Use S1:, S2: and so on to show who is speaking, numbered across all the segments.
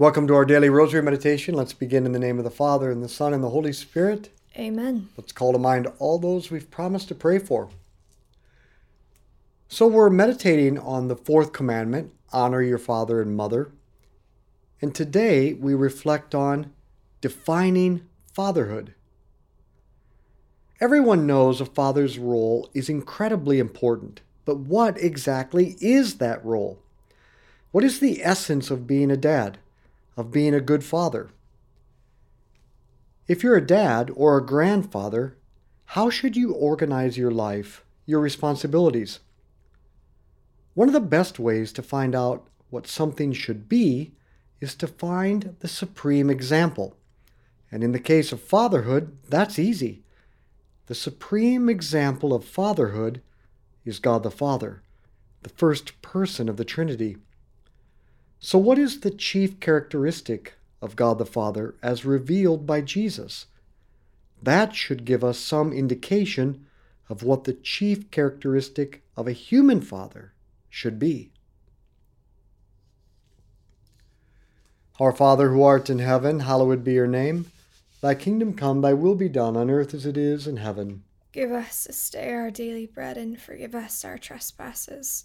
S1: Welcome to our daily rosary meditation. Let's begin in the name of the Father, and the Son, and the Holy Spirit.
S2: Amen.
S1: Let's call to mind all those we've promised to pray for. So, we're meditating on the fourth commandment honor your father and mother. And today we reflect on defining fatherhood. Everyone knows a father's role is incredibly important, but what exactly is that role? What is the essence of being a dad, of being a good father? If you're a dad or a grandfather, how should you organize your life, your responsibilities? One of the best ways to find out what something should be is to find the supreme example. And in the case of fatherhood, that's easy. The supreme example of fatherhood is God the Father, the first person of the Trinity. So, what is the chief characteristic of God the Father as revealed by Jesus? That should give us some indication of what the chief characteristic of a human father should be. Our Father who art in heaven, hallowed be your name. Thy kingdom come, thy will be done on earth as it is in heaven.
S2: Give us this day our daily bread and forgive us our trespasses,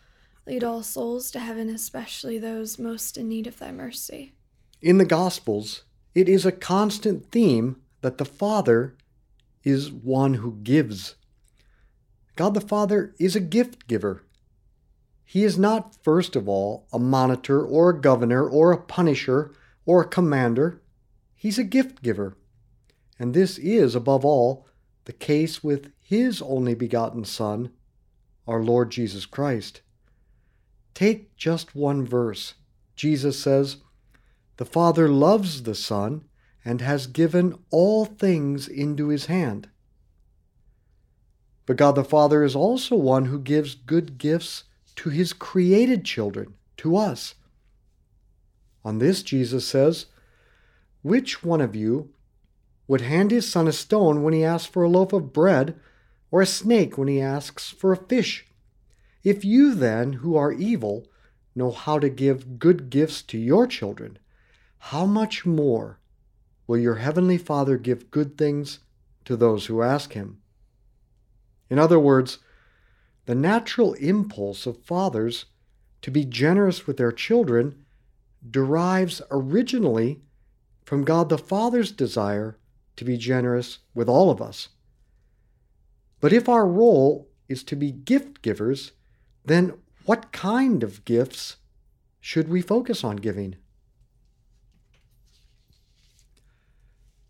S2: Lead all souls to heaven, especially those most in need of thy mercy.
S1: in the Gospels, it is a constant theme that the Father is one who gives. God the Father is a gift giver. He is not, first of all, a monitor or a governor or a punisher or a commander. He's a gift giver. And this is, above all, the case with His only begotten Son, our Lord Jesus Christ. Take just one verse. Jesus says, The Father loves the Son and has given all things into his hand. But God the Father is also one who gives good gifts to his created children, to us. On this, Jesus says, Which one of you would hand his son a stone when he asks for a loaf of bread, or a snake when he asks for a fish? If you then, who are evil, know how to give good gifts to your children, how much more will your heavenly Father give good things to those who ask him? In other words, the natural impulse of fathers to be generous with their children derives originally from God the Father's desire to be generous with all of us. But if our role is to be gift givers, then what kind of gifts should we focus on giving?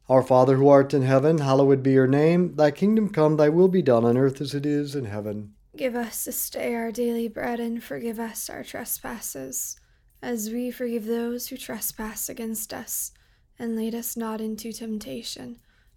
S1: Our Father who art in heaven, hallowed be your name. Thy kingdom come, thy will be done on earth as it is in heaven.
S2: Give us this day our daily bread and forgive us our trespasses, as we forgive those who trespass against us. And lead us not into temptation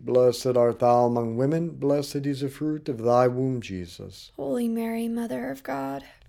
S1: Blessed art thou among women, blessed is the fruit of thy womb, Jesus.
S2: Holy Mary, Mother of God,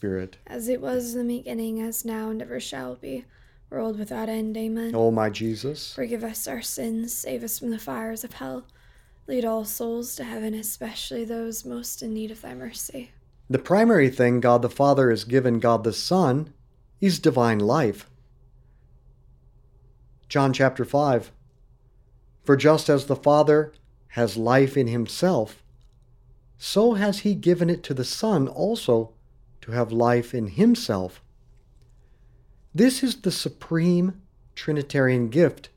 S1: Spirit,
S2: as it was in the beginning, as now, and ever shall be, world without end. Amen.
S1: O my Jesus,
S2: forgive us our sins, save us from the fires of hell, lead all souls to heaven, especially those most in need of thy mercy.
S1: The primary thing God the Father has given God the Son is divine life. John chapter 5 For just as the Father has life in himself, so has he given it to the Son also to have life in himself. This is the supreme Trinitarian gift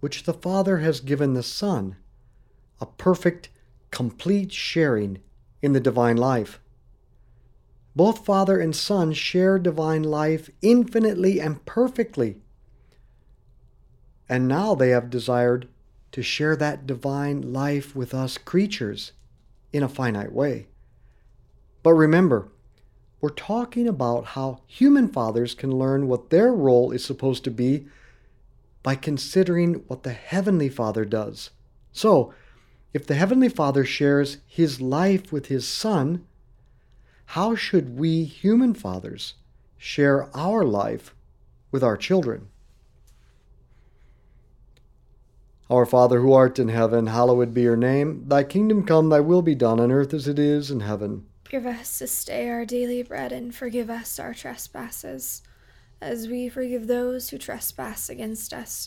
S1: which the Father has given the Son, a perfect, complete sharing in the divine life. Both Father and Son share divine life infinitely and perfectly. And now they have desired to share that divine life with us creatures in a finite way. But remember, we're talking about how human fathers can learn what their role is supposed to be by considering what the Heavenly Father does. So, if the Heavenly Father shares His life with His Son, how should we human fathers share our life with our children? Our Father who art in heaven, hallowed be your name. Thy kingdom come, thy will be done on earth as it is in heaven.
S2: Give us this day our daily bread, and forgive us our trespasses, as we forgive those who trespass against us.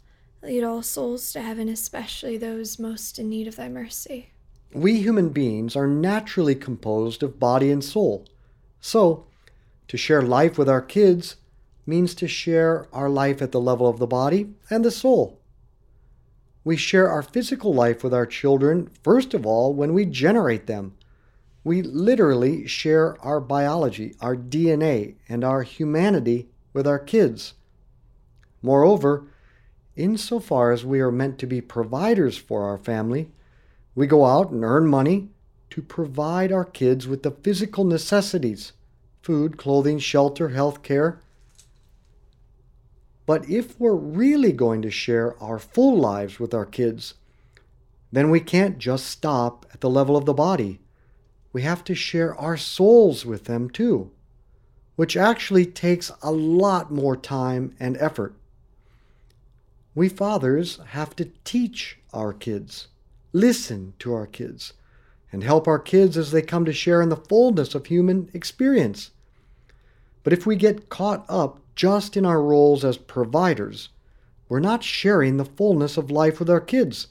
S2: Lead all souls to heaven, especially those most in need of thy mercy.
S1: we human beings are naturally composed of body and soul. So, to share life with our kids means to share our life at the level of the body and the soul. We share our physical life with our children, first of all, when we generate them. We literally share our biology, our DNA, and our humanity with our kids. Moreover, insofar as we are meant to be providers for our family, we go out and earn money to provide our kids with the physical necessities food, clothing, shelter, health care. But if we're really going to share our full lives with our kids, then we can't just stop at the level of the body. We have to share our souls with them too, which actually takes a lot more time and effort. We fathers have to teach our kids, listen to our kids, and help our kids as they come to share in the fullness of human experience. But if we get caught up just in our roles as providers, we're not sharing the fullness of life with our kids,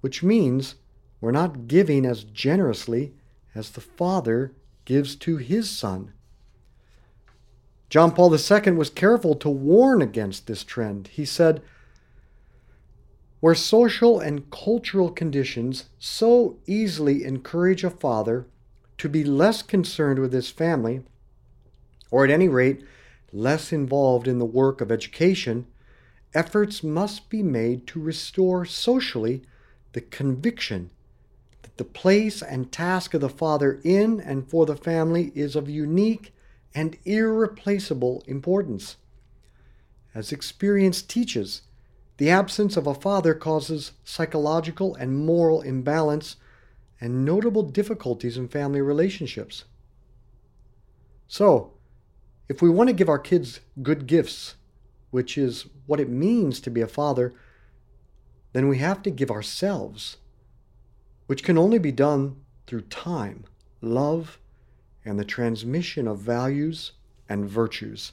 S1: which means we're not giving as generously as the Father gives to his Son. John Paul II was careful to warn against this trend. He said, where social and cultural conditions so easily encourage a father to be less concerned with his family, or at any rate, less involved in the work of education, efforts must be made to restore socially the conviction that the place and task of the father in and for the family is of unique and irreplaceable importance. As experience teaches, the absence of a father causes psychological and moral imbalance and notable difficulties in family relationships. So, if we want to give our kids good gifts, which is what it means to be a father, then we have to give ourselves, which can only be done through time, love, and the transmission of values and virtues.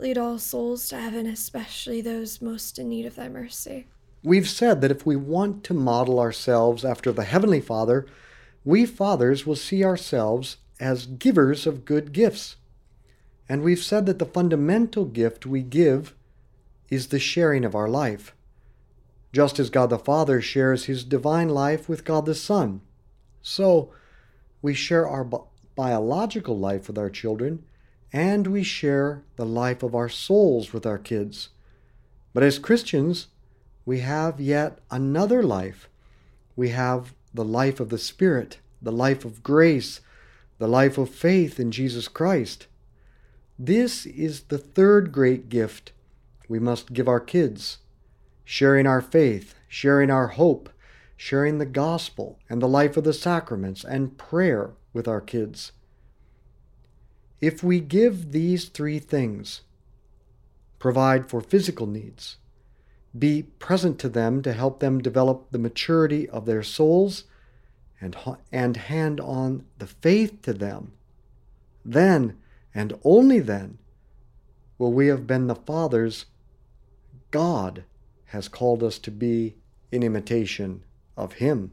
S2: Lead all souls to heaven, especially those most in need of thy mercy.
S1: we've said that if we want to model ourselves after the Heavenly Father, we fathers will see ourselves as givers of good gifts. And we've said that the fundamental gift we give is the sharing of our life, just as God the Father shares his divine life with God the Son. So, we share our bi- biological life with our children, and we share the life of our souls with our kids. But as Christians, we have yet another life. We have the life of the Spirit, the life of grace, the life of faith in Jesus Christ. This is the third great gift we must give our kids sharing our faith, sharing our hope, sharing the gospel and the life of the sacraments and prayer with our kids. If we give these three things, provide for physical needs, be present to them to help them develop the maturity of their souls, and, and hand on the faith to them, then and only then will we have been the fathers God has called us to be in imitation of Him.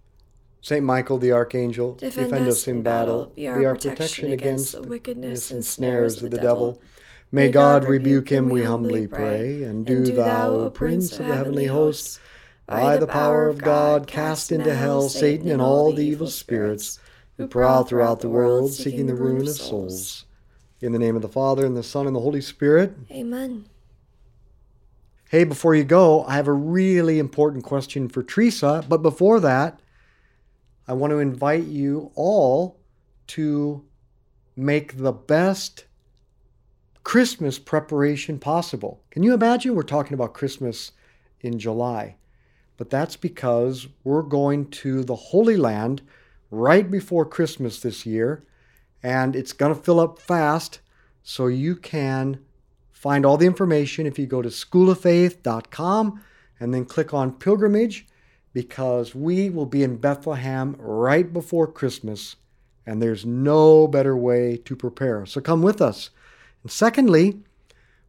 S1: Saint Michael the Archangel,
S2: Defend, us in battle, be our, protection, against the wickedness and snares of the devil.
S1: May God rebuke him, we humbly pray. And do thou, O Prince of the heavenly hosts, by the power of God, cast into hell Satan and all the evil spirits who prowl throughout the world, seeking the ruin of souls. In the name of the Father, and the Son, and the Holy Spirit.
S2: Amen.
S1: Hey, before you go, I have a really important question for Teresa. But before that, I want to invite you all to make the best Christmas preparation possible. Can you imagine? We're talking about Christmas in July, but that's because we're going to the Holy Land right before Christmas this year, and it's going to fill up fast. So you can find all the information if you go to schooloffaith.com and then click on pilgrimage because we will be in Bethlehem right before Christmas and there's no better way to prepare. So come with us. And secondly,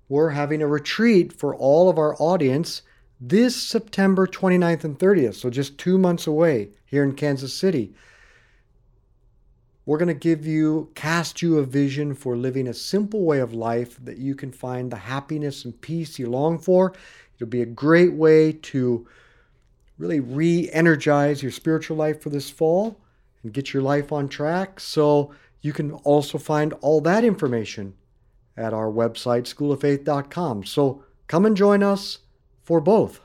S1: we're having a retreat for all of our audience this September 29th and 30th, so just two months away here in Kansas City. We're going to give you, cast you a vision for living a simple way of life that you can find the happiness and peace you long for. It'll be a great way to really re energize your spiritual life for this fall and get your life on track. So you can also find all that information at our website, schooloffaith.com. So come and join us for both.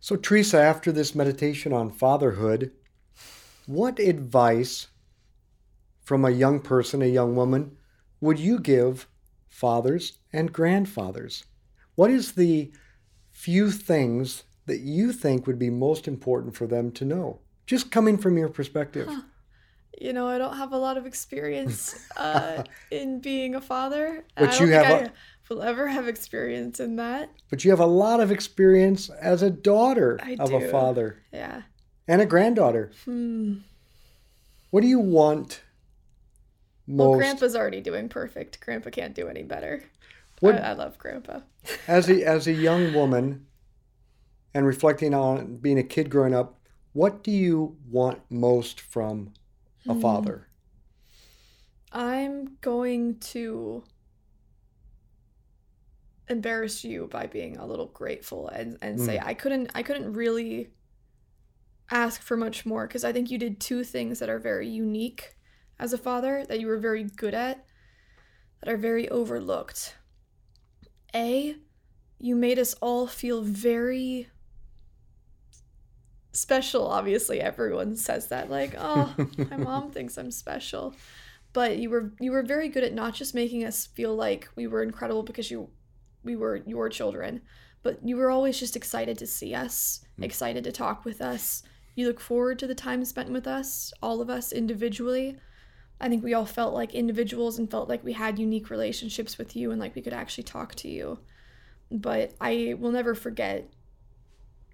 S1: So, Teresa, after this meditation on fatherhood, what advice from a young person, a young woman, would you give fathers and grandfathers? What is the few things that you think would be most important for them to know? Just coming from your perspective.
S2: Huh. You know, I don't have a lot of experience uh, in being a father.
S1: But
S2: I
S1: you
S2: don't
S1: have
S2: think I will ever have experience in that.
S1: But you have a lot of experience as a daughter
S2: I
S1: of a
S2: do.
S1: father
S2: Yeah.
S1: and a granddaughter.
S2: Hmm.
S1: What do you want most
S2: Well, Grandpa's already doing perfect. Grandpa can't do any better.
S1: What-
S2: I, I love Grandpa.
S1: as a as a young woman and reflecting on being a kid growing up, what do you want most from a
S2: Hmm.
S1: father?
S2: I'm going to embarrass you by being a little grateful and, and say I couldn't I couldn't really ask for much more because I think you did two things that are very unique as a father that you were very good at that are very overlooked. A, you made us all feel very special. Obviously, everyone says that like, "Oh, my mom thinks I'm special." But you were you were very good at not just making us feel like we were incredible because you we were your children, but you were always just excited to see us, hmm. excited to talk with us. You look forward to the time spent with us, all of us individually. I think we all felt like individuals and felt like we had unique relationships with you and like we could actually talk to you. But I will never forget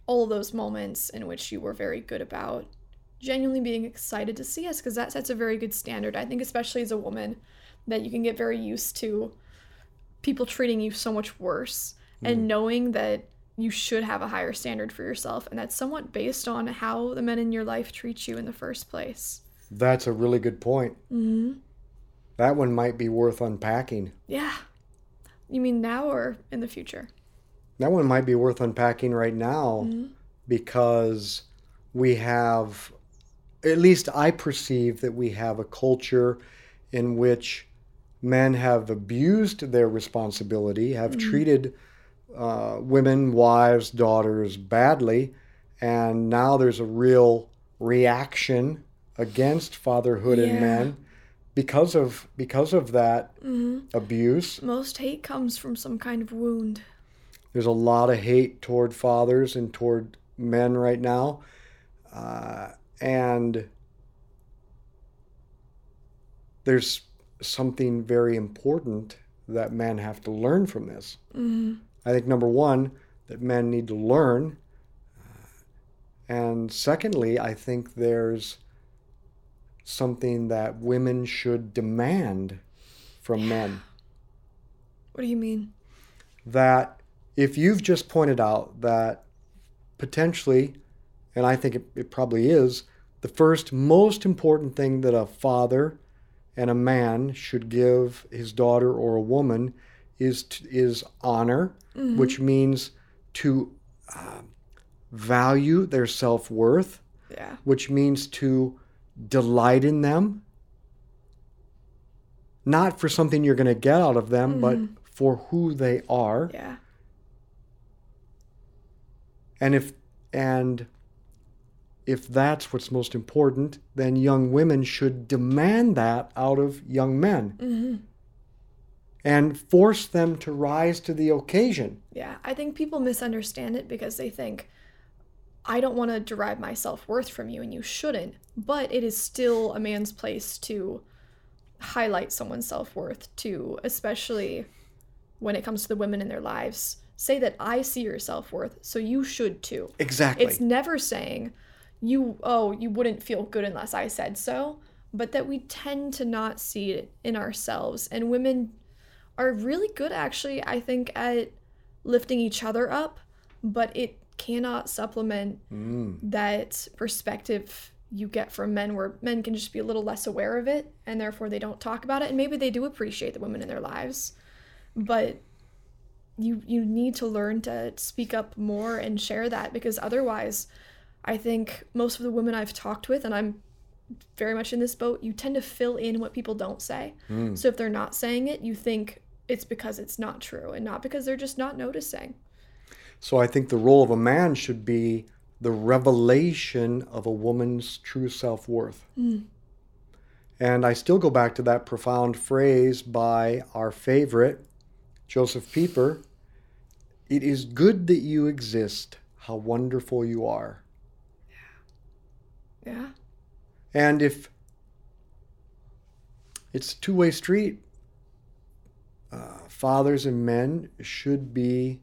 S2: all those moments in which you were very good about genuinely being excited to see us because that sets a very good standard. I think, especially as a woman, that you can get very used to people treating you so much worse and knowing that you should have a higher standard for yourself, and that's somewhat based on how the men in your life treat you in the first place.
S1: That's a really good point.
S2: Mm-hmm.
S1: That one might be worth unpacking.
S2: Yeah. You mean now or in the future?
S1: That one might be worth unpacking right now
S2: Mm-hmm.
S1: because we have, at least I perceive that we have a culture in which men have abused their responsibility, have
S2: Mm-hmm.
S1: treated uh, women, wives, daughters badly, and now there's a real reaction against fatherhood in men because of because of that
S2: Mm-hmm.
S1: abuse.
S2: Most hate comes from some kind of wound.
S1: There's a lot of hate toward fathers and toward men right now. Uh, and there's something very important that men have to learn from this.
S2: Mm-hmm.
S1: I think number one, that men need to learn. Uh, And secondly, I think there's something that women should demand from men.
S2: What do you mean?
S1: that if you've just pointed out that potentially, and I think it, it probably is, the first most important thing that a father and a man should give his daughter or a woman is t- is honor, which means to uh, value their self worth,
S2: Yeah.
S1: which means to delight in them. Not for something you're going to get out of them, but for who they are.
S2: Yeah.
S1: And if and if that's what's most important, then young women should demand that out of young men
S2: Mm-hmm.
S1: and force them to rise to the occasion.
S2: Yeah. I think people misunderstand it because they think, I don't want to derive my self worth from you, and you shouldn't. But it is still a man's place to highlight someone's self worth, to especially when it comes to the women in their lives. Say that I see your self worth, so you should too.
S1: Exactly.
S2: It's never saying you oh you wouldn't feel good unless I said so, but that we tend to not see it in ourselves and women are really good actually I think at lifting each other up, but it cannot supplement
S1: Mm.
S2: that perspective you get from men where men can just be a little less aware of it and therefore they don't talk about it and maybe they do appreciate the women in their lives but you you need to learn to speak up more and share that because otherwise i think most of the women i've talked with and i'm very much in this boat you tend to fill in what people don't say
S1: Mm.
S2: so if they're not saying it you think it's because it's not true and not because they're just not noticing
S1: So I think the role of a man should be the revelation of a woman's true self worth. And I still go back to that profound phrase by our favorite, Josef Pieper It is good that you exist. How wonderful you are.
S2: yeah Yeah.
S1: And if it's a two way street, uh, fathers and men should be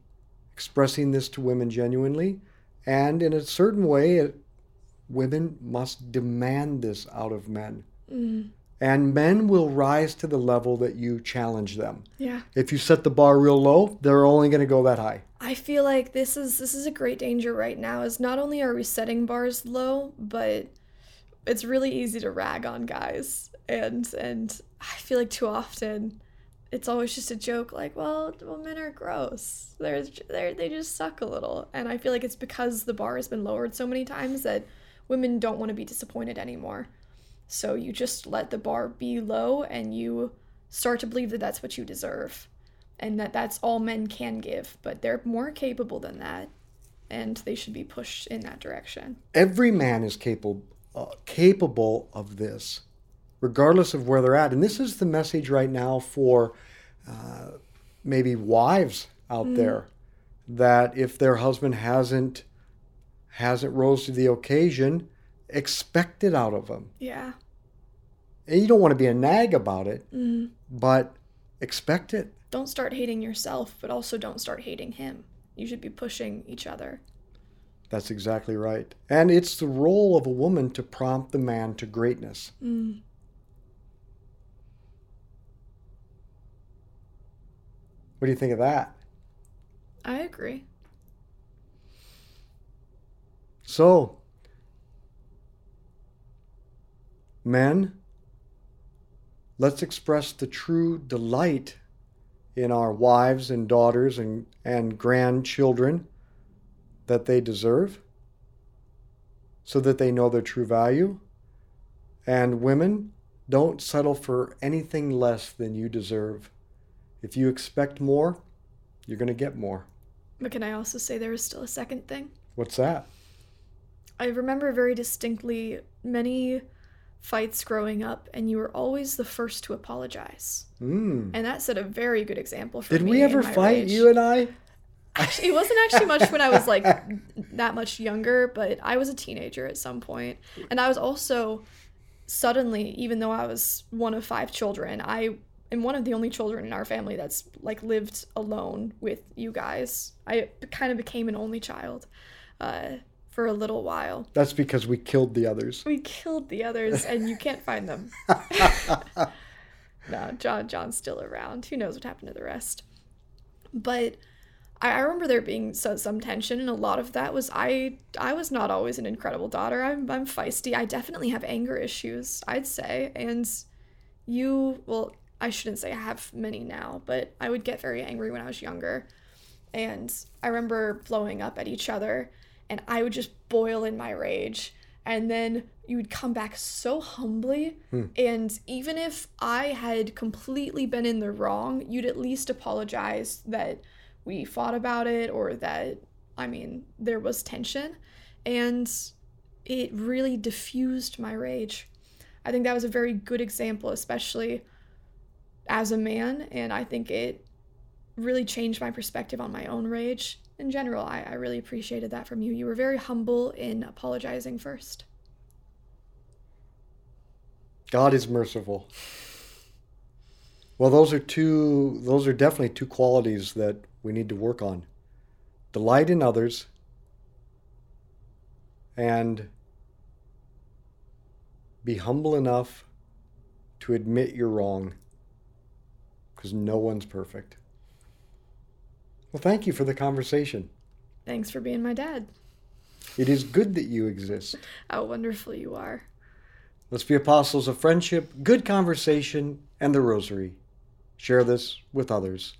S1: expressing this to women genuinely. And in a certain way, it, women must demand this out of men.
S2: mm,
S1: And men will rise to the level that you challenge them.
S2: yeah
S1: If you set the bar real low, they're only going to go that high.
S2: I feel like this is this is a great danger right now is not only are we setting bars low, but it's really easy to rag on guys. And and I feel like too often it's always just a joke like, well, well men are gross. They're they're they just suck a little. And I feel like it's because the bar has been lowered so many times that women don't want to be disappointed anymore. So you just let the bar be low and you start to believe that that's what you deserve and that that's all men can give, but they're more capable than that, and they should be pushed in that direction.
S1: every man is capable uh, capable of this regardless of where they're at and this is the message right now for uh, maybe wives out there that if their husband hasn't hasn't rose to the occasion expect it out of them
S2: Yeah.
S1: and you don't want to be a nag about it
S2: Mm.
S1: but expect it
S2: Don't start hating yourself, but also don't start hating him. You should be pushing each other.
S1: that's exactly right and it's the role of a woman to prompt the man to greatness
S2: Mm.
S1: what do you think of that
S2: I agree.
S1: So, men, let's express the true delight in our wives and daughters and, and grandchildren that they deserve so that they know their true value. And women, don't settle for anything less than you deserve. If you expect more, you're going to get more.
S2: But can I also say there is still a second thing?
S1: What's that?
S2: I remember very distinctly many fights growing up, and you were always the first to apologize.
S1: Mm.
S2: And that set a very good example for
S1: Did
S2: me.
S1: Did
S2: we
S1: ever fight,
S2: rage.
S1: you and I?
S2: Actually, it wasn't actually much when I was like that much younger, but I was a teenager at some point, and I was also suddenly, even though I was one of five children, I am one of the only children in our family that's like lived alone with you guys. I kind of became an only child uh, for a little while.
S1: That's because we killed the others.
S2: We killed the others, and you can't find them. no, John John's still around. Who knows what happened to the rest? But I, I remember there being so, some tension, and a lot of that was I I was not always an incredible daughter. I'm I'm feisty. I definitely have anger issues. I'd say, and you well, I shouldn't say I have many now, but I would get very angry when I was younger, and I remember blowing up at each other, and I would just boil in my rage. And then you would come back so humbly. Hmm. And even if I had completely been in the wrong, you'd at least apologize that we fought about it or that, I mean, there was tension. And it really diffused my rage. I think that was a very good example, especially as a man. And I think it really changed my perspective on my own rage. In general, I, I really appreciated that from you. You were very humble in apologizing first.
S1: God is merciful. Well, those are two those are definitely two qualities that we need to work on. Delight in others and be humble enough to admit you're wrong because no one's perfect. Well, thank you for the conversation.
S2: Thanks for being my dad.
S1: It is good that you exist.
S2: How wonderful you are.
S1: Let's be apostles of friendship, good conversation, and the rosary. Share this with others.